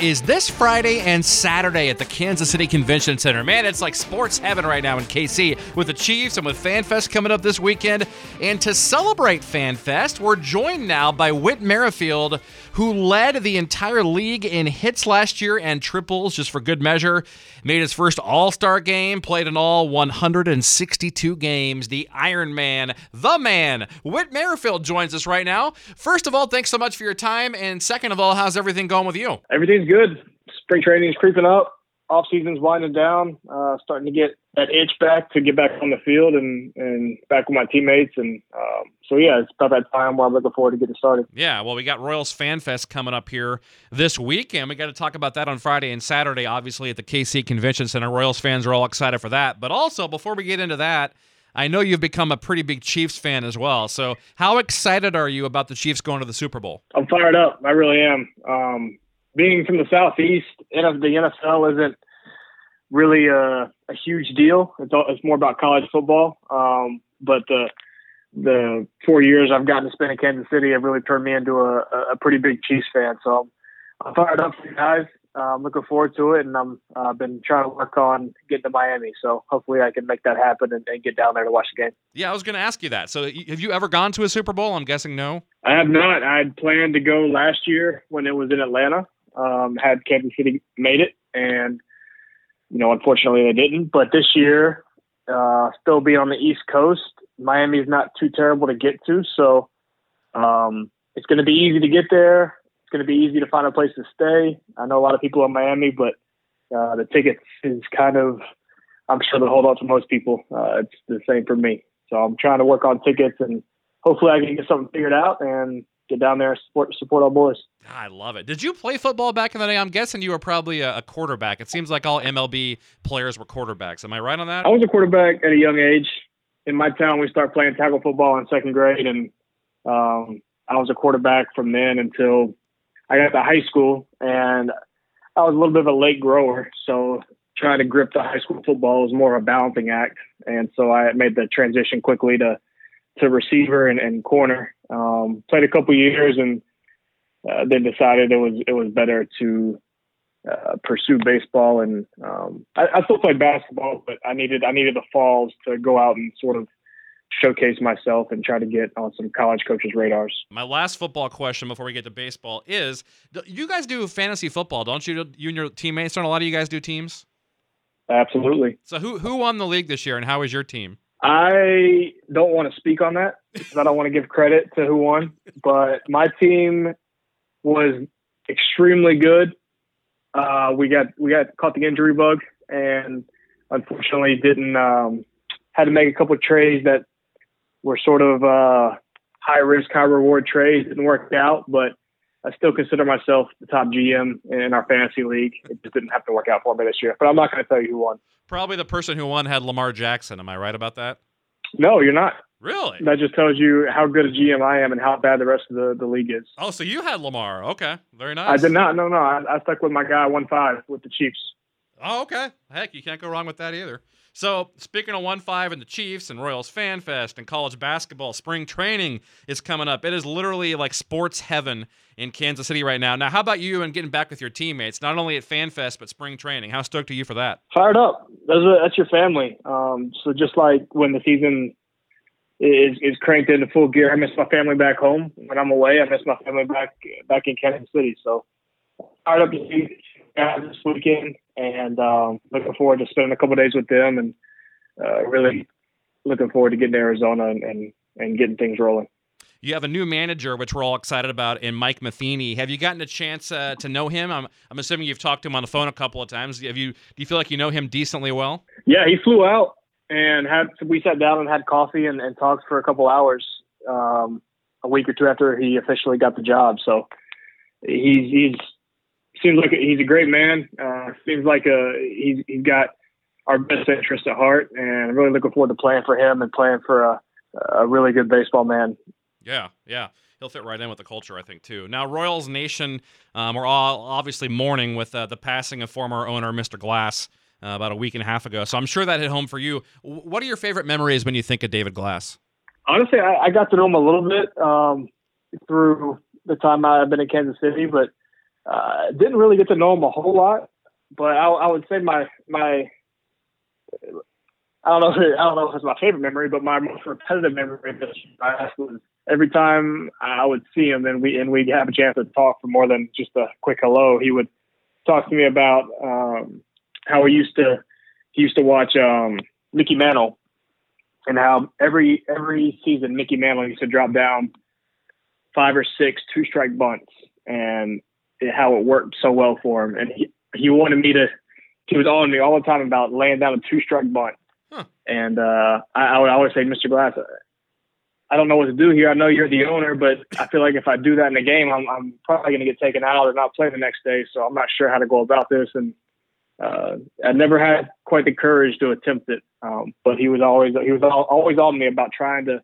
is this Friday and Saturday at the Kansas City Convention Center. Man, it's like sports heaven right now in KC with the Chiefs and with Fan Fest coming up this weekend. And to celebrate Fan Fest, we're joined now by Whit Merrifield, who led the entire league in hits last year and triples just for good measure. Made his first All Star game, played in all 162 games. The Iron Man, the man, Whit Merrifield joins us right now. First of all, thanks so much for your time. And second of all, how's everything going with you? Everything's good. Spring training is creeping up. Off season's winding down. Uh, starting to get that itch back to get back on the field and and back with my teammates. And um, so yeah, it's about that time where I'm looking forward to getting started. Yeah, well, we got Royals Fan Fest coming up here this week, and we got to talk about that on Friday and Saturday, obviously at the KC Convention Center. Royals fans are all excited for that. But also, before we get into that. I know you've become a pretty big Chiefs fan as well. So, how excited are you about the Chiefs going to the Super Bowl? I'm fired up. I really am. Um, being from the Southeast, the NFL isn't really a, a huge deal. It's, all, it's more about college football. Um, but the the four years I've gotten to spend in Kansas City have really turned me into a, a pretty big Chiefs fan. So I'm, I'm fired up for you guys. Uh, I'm looking forward to it, and I'm uh, been trying to work on getting to Miami. So hopefully I can make that happen and, and get down there to watch the game. Yeah, I was going to ask you that. So have you ever gone to a Super Bowl? I'm guessing no. I have not. I had planned to go last year when it was in Atlanta. Um, had Kansas City made it, and you know, unfortunately they didn't. But this year, uh, still be on the East Coast. Miami's not too terrible to get to, so um, it's going to be easy to get there. It's going to be easy to find a place to stay. I know a lot of people in Miami, but uh, the tickets is kind of, I'm sure, the hold on to most people. Uh, it's the same for me. So I'm trying to work on tickets, and hopefully I can get something figured out and get down there support support our boys. I love it. Did you play football back in the day? I'm guessing you were probably a, a, quarterback. It seems like all MLB players were quarterbacks. Am I right on that? I was a quarterback at a young age. In my town, we started playing tackle football in second grade, and um, I was a quarterback from then until I got to high school. And I was a little bit of a late grower, so trying to grip the high school football was more of a balancing act. And so I made the transition quickly to to receiver and, and corner. Um, played a couple years and uh, then decided it was it was better to uh, pursue baseball. And um, I, I, still played basketball, but I needed I needed the falls to go out and sort of showcase myself and try to get on some college coaches' radars. My last football question before we get to baseball is: You guys do fantasy football, don't you? You and your teammates. Don't a lot of you guys do teams? Absolutely. So who who won the league this year, and how was your team? I don't want to speak on that because I don't want to give credit to who won. But my team was extremely good. Uh, we got we got caught the injury bug and unfortunately didn't um, had to make a couple of trades that were sort of uh, high risk, high reward trades. Didn't work out, but I still consider myself the top GM in our fantasy league. It just didn't have to work out for me this year. But I'm not going to tell you who won. Probably the person who won had Lamar Jackson. Am I right about that? No, you're not. Really? That just tells you how good a GM I am and how bad the rest of the, the league is. Oh, so you had Lamar. Okay. Very nice. I did not. No, no. I, I stuck with my guy 1 5 with the Chiefs. Oh, okay. Heck, you can't go wrong with that either. So, speaking of 1 5 and the Chiefs and Royals Fan Fest and college basketball, spring training is coming up. It is literally like sports heaven in Kansas City right now. Now, how about you and getting back with your teammates, not only at Fan Fest, but spring training? How stoked are you for that? Fired up. That's, a, that's your family. Um, so, just like when the season is, is cranked into full gear, I miss my family back home. When I'm away, I miss my family back back in Kansas City. So, fired up to see this weekend and um, looking forward to spending a couple days with them and uh, really looking forward to getting to Arizona and, and, and getting things rolling. You have a new manager, which we're all excited about, in Mike Matheny. Have you gotten a chance uh, to know him? I'm, I'm assuming you've talked to him on the phone a couple of times. Have you? Do you feel like you know him decently well? Yeah, he flew out and had we sat down and had coffee and, and talked for a couple hours um, a week or two after he officially got the job. So he's he's seems like he's a great man. Uh, seems like a, he's he's got our best interest at heart, and I'm really looking forward to playing for him and playing for a, a really good baseball man. Yeah, yeah he'll fit right in with the culture, I think, too. Now, Royals Nation, um, we're all obviously mourning with uh, the passing of former owner Mr. Glass uh, about a week and a half ago. So I'm sure that hit home for you. What are your favorite memories when you think of David Glass? Honestly, I, I got to know him a little bit um, through the time I've been in Kansas City, but uh, didn't really get to know him a whole lot. But I, I would say my my I don't know. If I don't know if it's my favorite memory, but my most repetitive memory of this was every time I would see him and we and we'd have a chance to talk for more than just a quick hello. He would talk to me about um, how he used to he used to watch um, Mickey Mantle and how every every season Mickey Mantle used to drop down five or six two strike bunts and how it worked so well for him. And he he wanted me to he was on me all the time about laying down a two strike bunt. Huh. And uh, I, I would always say, Mr. Glass, I don't know what to do here. I know you're the owner, but I feel like if I do that in a game, I'm, I'm probably going to get taken out and not play the next day. So I'm not sure how to go about this. And uh, I never had quite the courage to attempt it. Um, but he was always he was always on me about trying to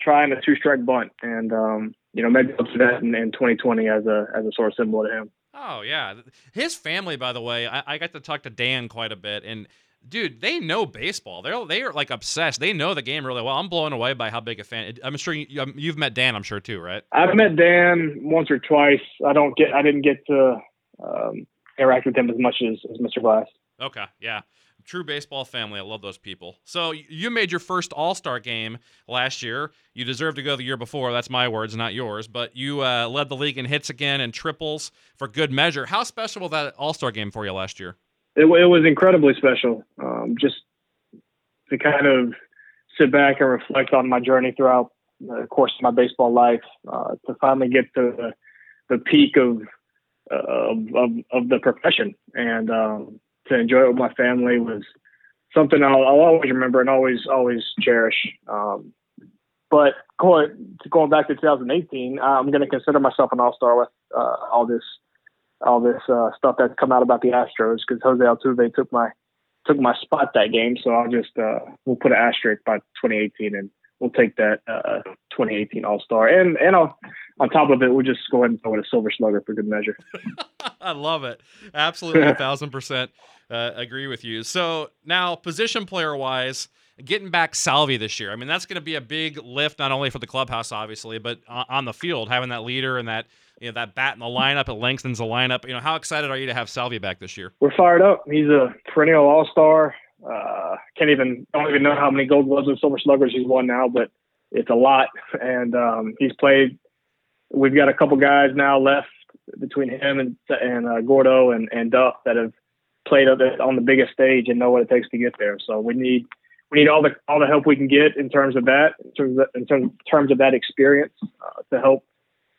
trying a two strike bunt, and um, you know maybe I'll do that in, in 2020 as a as a sort of symbol to him. Oh yeah, his family, by the way, I, I got to talk to Dan quite a bit, and dude, they know baseball. They're they are like obsessed. They know the game really well. I'm blown away by how big a fan. I'm sure you, um, you've met Dan. I'm sure too, right? I've met Dan once or twice. I don't get. I didn't get to um, interact with him as much as, as Mr. Glass. Okay, yeah. True baseball family. I love those people. So you made your first All Star game last year. You deserve to go the year before. That's my words, not yours. But you uh, led the league in hits again and triples for good measure. How special was that All Star game for you last year? it, it was incredibly special. Um, just to kind of sit back and reflect on my journey throughout the course of my baseball life, uh, to finally get to the, the peak of, uh, of, of, of the profession and um, to enjoy it with my family was something I'll, I'll always remember and always always cherish. Um, but going going back to 2018, I'm going to consider myself an all star with uh, all this all this uh, stuff that's come out about the Astros because Jose Altuve took my took my spot that game. So I'll just uh, we'll put an asterisk by 2018 and we'll take that uh, 2018 All Star and and I'll, on top of it we'll just go ahead and throw in a Silver Slugger for good measure. I love it. Absolutely, a thousand percent uh, agree with you. So now position player wise. Getting back Salvy this year. I mean, that's going to be a big lift, not only for the clubhouse, obviously, but on the field, having that leader and that you know that bat in the lineup. It lengthens the lineup. You know, how excited are you to have Salvy back this year? We're fired up. He's a perennial All Star. Uh, can't even I don't even know how many Gold Gloves and Silver Sluggers he's won now, but it's a lot. And um, he's played. We've got a couple guys now left between him and and uh, Gordo and and Duff that have played on the biggest stage and know what it takes to get there. So we need we need all the all the help we can get in terms of that, in terms of, in terms, of that experience uh, to help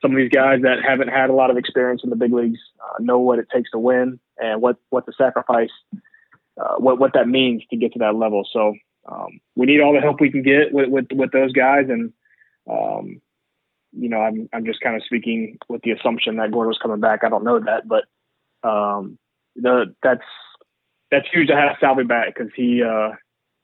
some of these guys that haven't had a lot of experience in the big leagues uh, know what it takes to win and what what the sacrifice, uh, what what that means to get to that level. So um, we need all the help we can get with with, with those guys, and um, you know, I'm I'm just kind of speaking with the assumption that Gordon was coming back. I don't know that, but um, the that's that's huge to have Salvy back because he, uh,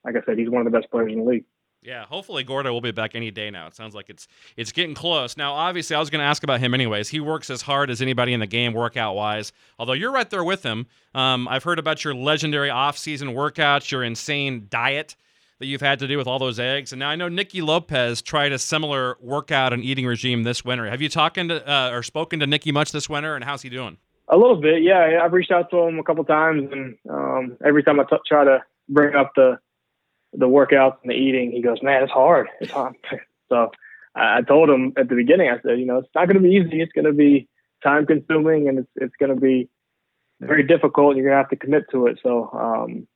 like I said, he's one of the best players in the league. Yeah, hopefully Gordo will be back any day now. It sounds like it's it's getting close. Now, obviously, I was going to ask about him anyways. He works as hard as anybody in the game, workout wise. Although you're right there with him. Um, I've heard about your legendary off-season workouts, your insane diet that you've had to do with all those eggs, and now I know Nicky Lopez tried a similar workout and eating regime this winter. Have you talked to uh, or spoken to Nicky much this winter, and how's he doing? A little bit, yeah. I've reached out to him a couple times, and um, every time I t- try to bring up the the workouts and the eating, he goes, man, it's hard. It's hard. so I told him at the beginning, I said, you know, it's not going to be easy. It's going to be time consuming and it's, it's going to be very difficult. You're going to have to commit to it. So, um,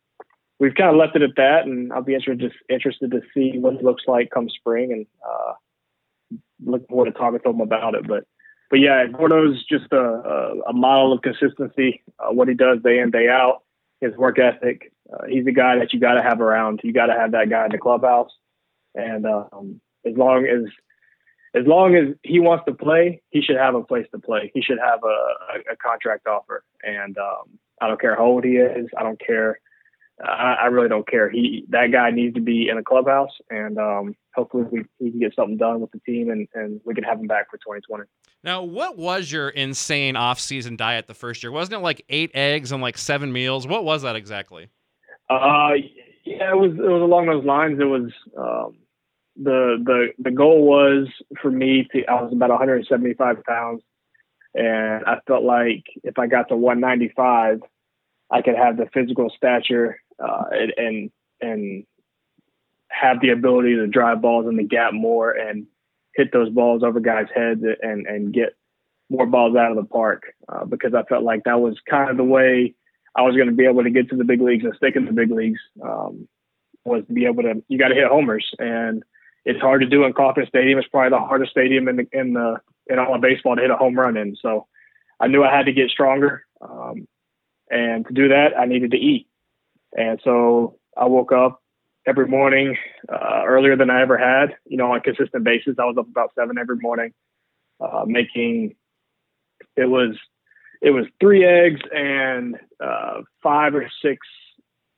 we've kind of left it at that and I'll be interested, interested to see what it looks like come spring and, uh, forward to talking to him about it. But, but yeah, Gordo's just a, a, model of consistency, uh, what he does day in, day out, his work ethic, uh, he's a guy that you got to have around. You got to have that guy in the clubhouse. And um, as long as as long as he wants to play, he should have a place to play. He should have a, a, a contract offer, and um, I don't care how old he is. I don't care. I, I really don't care. He that guy needs to be in the clubhouse, and um, hopefully we, we can get something done with the team, and, and we can have him back for 2020. Now, what was your insane off-season diet the first year? Wasn't it like eight eggs and like seven meals? What was that exactly? Uh, yeah, it was it was along those lines. It was um, the the the goal was for me to I was about 175 pounds, and I felt like if I got to 195, I could have the physical stature uh, and, and and have the ability to drive balls in the gap more and hit those balls over guys' heads and and get more balls out of the park uh, because I felt like that was kind of the way I was going to be able to get to the big leagues and stick in the big leagues. Um, was to be able to you got to hit homers and it's hard to do in Kauffman Stadium. It's probably the hardest stadium in the in the in all of baseball to hit a home run in. So I knew I had to get stronger, um, and to do that, I needed to eat. And so I woke up every morning uh, earlier than I ever had. You know, on a consistent basis, I was up about seven every morning, uh, making it was it was three eggs and uh, five or six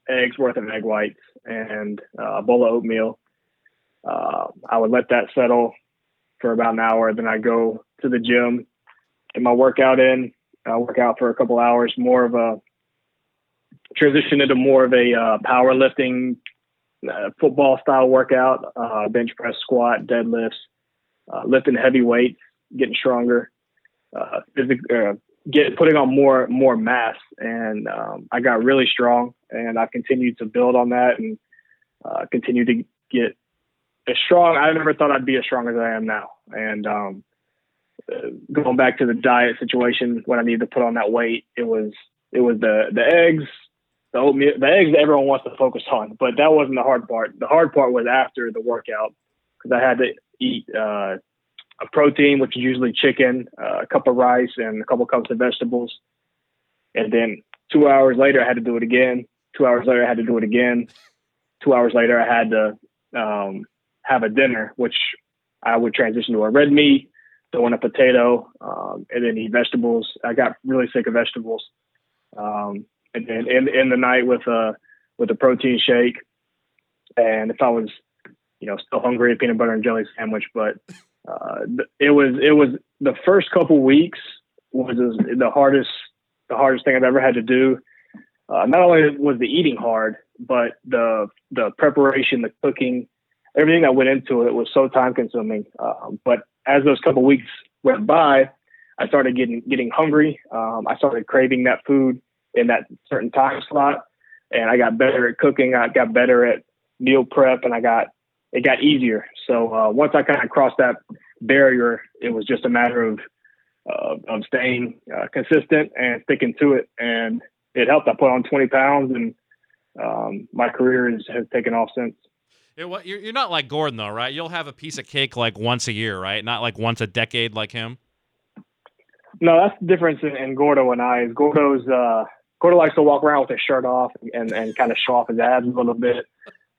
eggs worth of egg whites and uh, a bowl of oatmeal. Uh, I would let that settle for about an hour. Then I go to the gym, get my workout in. I work out for a couple hours, more of a transition into more of a uh, powerlifting uh, football style workout, uh, bench press, squat, deadlifts, uh, lifting heavy weights, getting stronger, uh, uh, get putting on more more mass, and um, I got really strong, and I continued to build on that and uh, continue to get as strong. I never thought I'd be as strong as I am now, and um, uh, going back to the diet situation when I needed to put on that weight, it was it was the the eggs, the oatmeal, the eggs that everyone wants to focus on, but that wasn't the hard part. The hard part was after the workout because I had to eat uh, a protein, which is usually chicken, uh, a cup of rice, and a couple cups of vegetables, and then two hours later I had to do it again. Two hours later I had to do it again. Two hours later I had to um, have a dinner, which I would transition to a red meat, throw in a potato, um, and then eat vegetables. I got really sick of vegetables. Um, and then in, in the night with a with a protein shake, and if I was, you know, still hungry, a peanut butter and jelly sandwich. But uh, it was it was the first couple weeks was the hardest the hardest thing I've ever had to do. Uh, not only was the eating hard, but the the preparation, the cooking, everything that went into it was so time consuming. Um, but as those couple weeks went by, I started getting getting hungry. Um, I started craving that food in that certain time slot, and I got better at cooking. I got better at meal prep, and I got it got easier. So uh, once I kind of crossed that barrier, it was just a matter of uh, of staying uh, consistent and sticking to it, and it helped. I put on 20 pounds, and um, my career has, has taken off since. You're not like Gordon though, right? You'll have a piece of cake like once a year, right? Not like once a decade like him. No, that's the difference in, in Gordo and I. Is Gordo's uh, Gordo likes to walk around with his shirt off and, and kind of show off his abs a little bit.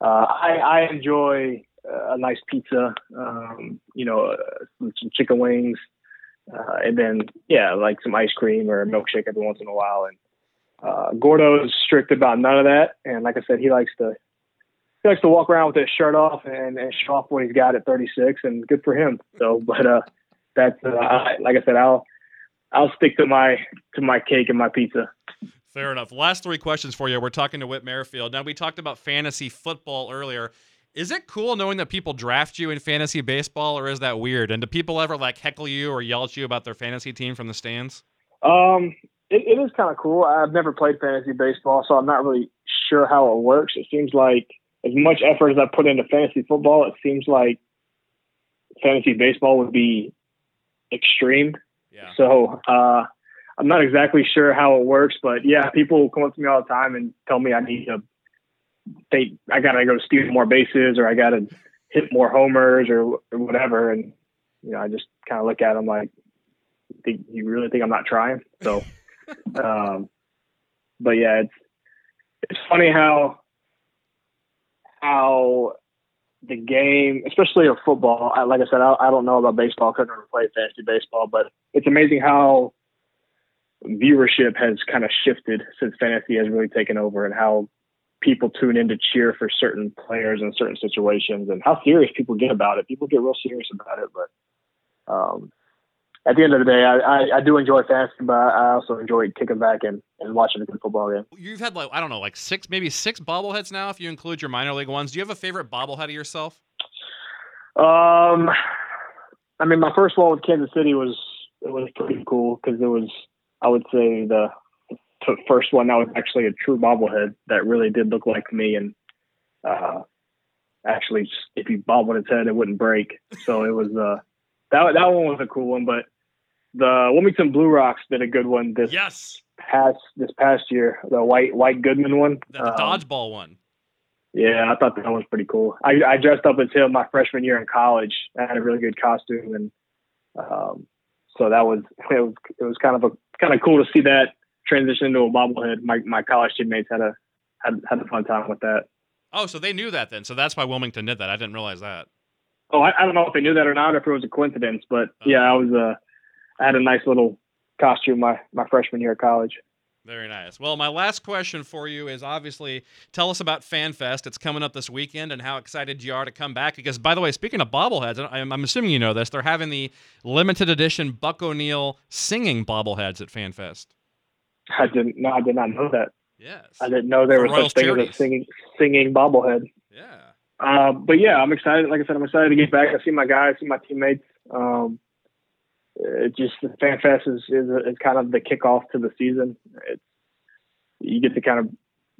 Uh, I, I enjoy a nice pizza, um, you know, uh, some, some chicken wings, uh, and then yeah, like some ice cream or a milkshake every once in a while. And uh, Gordo's strict about none of that. And like I said, he likes to he likes to walk around with his shirt off and, and show off what he's got at 36, and good for him. So, but uh, that's uh, I, like I said, I'll I'll stick to my to my cake and my pizza. Fair enough. Last three questions for you. We're talking to Whit Merrifield. Now we talked about fantasy football earlier. Is it cool knowing that people draft you in fantasy baseball, or is that weird? And do people ever like heckle you or yell at you about their fantasy team from the stands? Um, it, it is kind of cool. I've never played fantasy baseball, so I'm not really sure how it works. It seems like as much effort as I put into fantasy football, it seems like fantasy baseball would be extreme. Yeah. So uh, I'm not exactly sure how it works, but yeah, people come up to me all the time and tell me I need to they I gotta go steal more bases or I gotta hit more homers or, or whatever, and you know I just kind of look at them like, think, you really think I'm not trying? So, um, but yeah, it's it's funny how how the game, especially of football. I, like I said, I, I don't know about baseball. I couldn't ever play fantasy baseball, but it's amazing how viewership has kind of shifted since fantasy has really taken over, and how people tune in to cheer for certain players in certain situations, and how serious people get about it. People get real serious about it, but um, at the end of the day, I, I, I, do enjoy fasting, but I also enjoy kicking back and, and watching a good football game. You've had like I don't know, like six, maybe six bobbleheads now, if you include your minor league ones. Do you have a favorite bobblehead of yourself? Um, I mean, my first one with Kansas City was it was pretty cool because it was I would say the, first one that was actually a true bobblehead that really did look like me and uh, actually if you bobbled its head it wouldn't break. So it was uh that that one was a cool one, but the Wilmington Blue Rocks did a good one this yes past this past year. The white White Goodman one, the um, dodgeball one. Yeah, I thought that was pretty cool. I, I dressed up as him my freshman year in college. I had a really good costume, and um, so that was it was it was kind of a kind of cool to see that transition into a bobblehead. My my college teammates had a had had a fun time with that. Oh, so they knew that then. So that's why Wilmington did that. I didn't realize that. Oh, I, I don't know if they knew that or not, or if it was a coincidence, but uh-huh. yeah, I was uh, I had a nice little costume my my freshman year of college. Very nice. Well, my last question for you is obviously tell us about FanFest. It's coming up this weekend and how excited you are to come back. Because, by the way, speaking of bobbleheads, I'm, I'm assuming you know this, they're having the limited edition Buck O'Neil singing bobbleheads at FanFest. I didn't. No, I did not know that. Yes. I didn't know there was such thing as a singing singing bobblehead. Yeah. Uh, but yeah, I'm excited. Like I said, I'm excited to get back. I see my guys, I see my teammates. Um, it just the fan fest is, is, is kind of the kickoff to the season. It's you get to kind of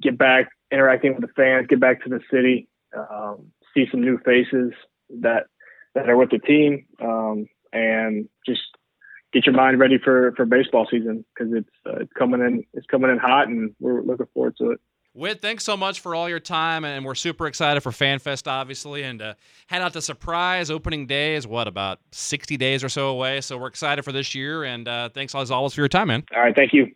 get back interacting with the fans, get back to the city, um, see some new faces that that are with the team, um, and just get your mind ready for for baseball season because it's uh, it's coming in it's coming in hot, and we're looking forward to it. Whit, thanks so much for all your time, and we're super excited for FanFest, obviously, and uh, head out to Surprise. Opening day is what about 60 days or so away, so we're excited for this year, and uh, thanks as always for your time, man. All right, thank you.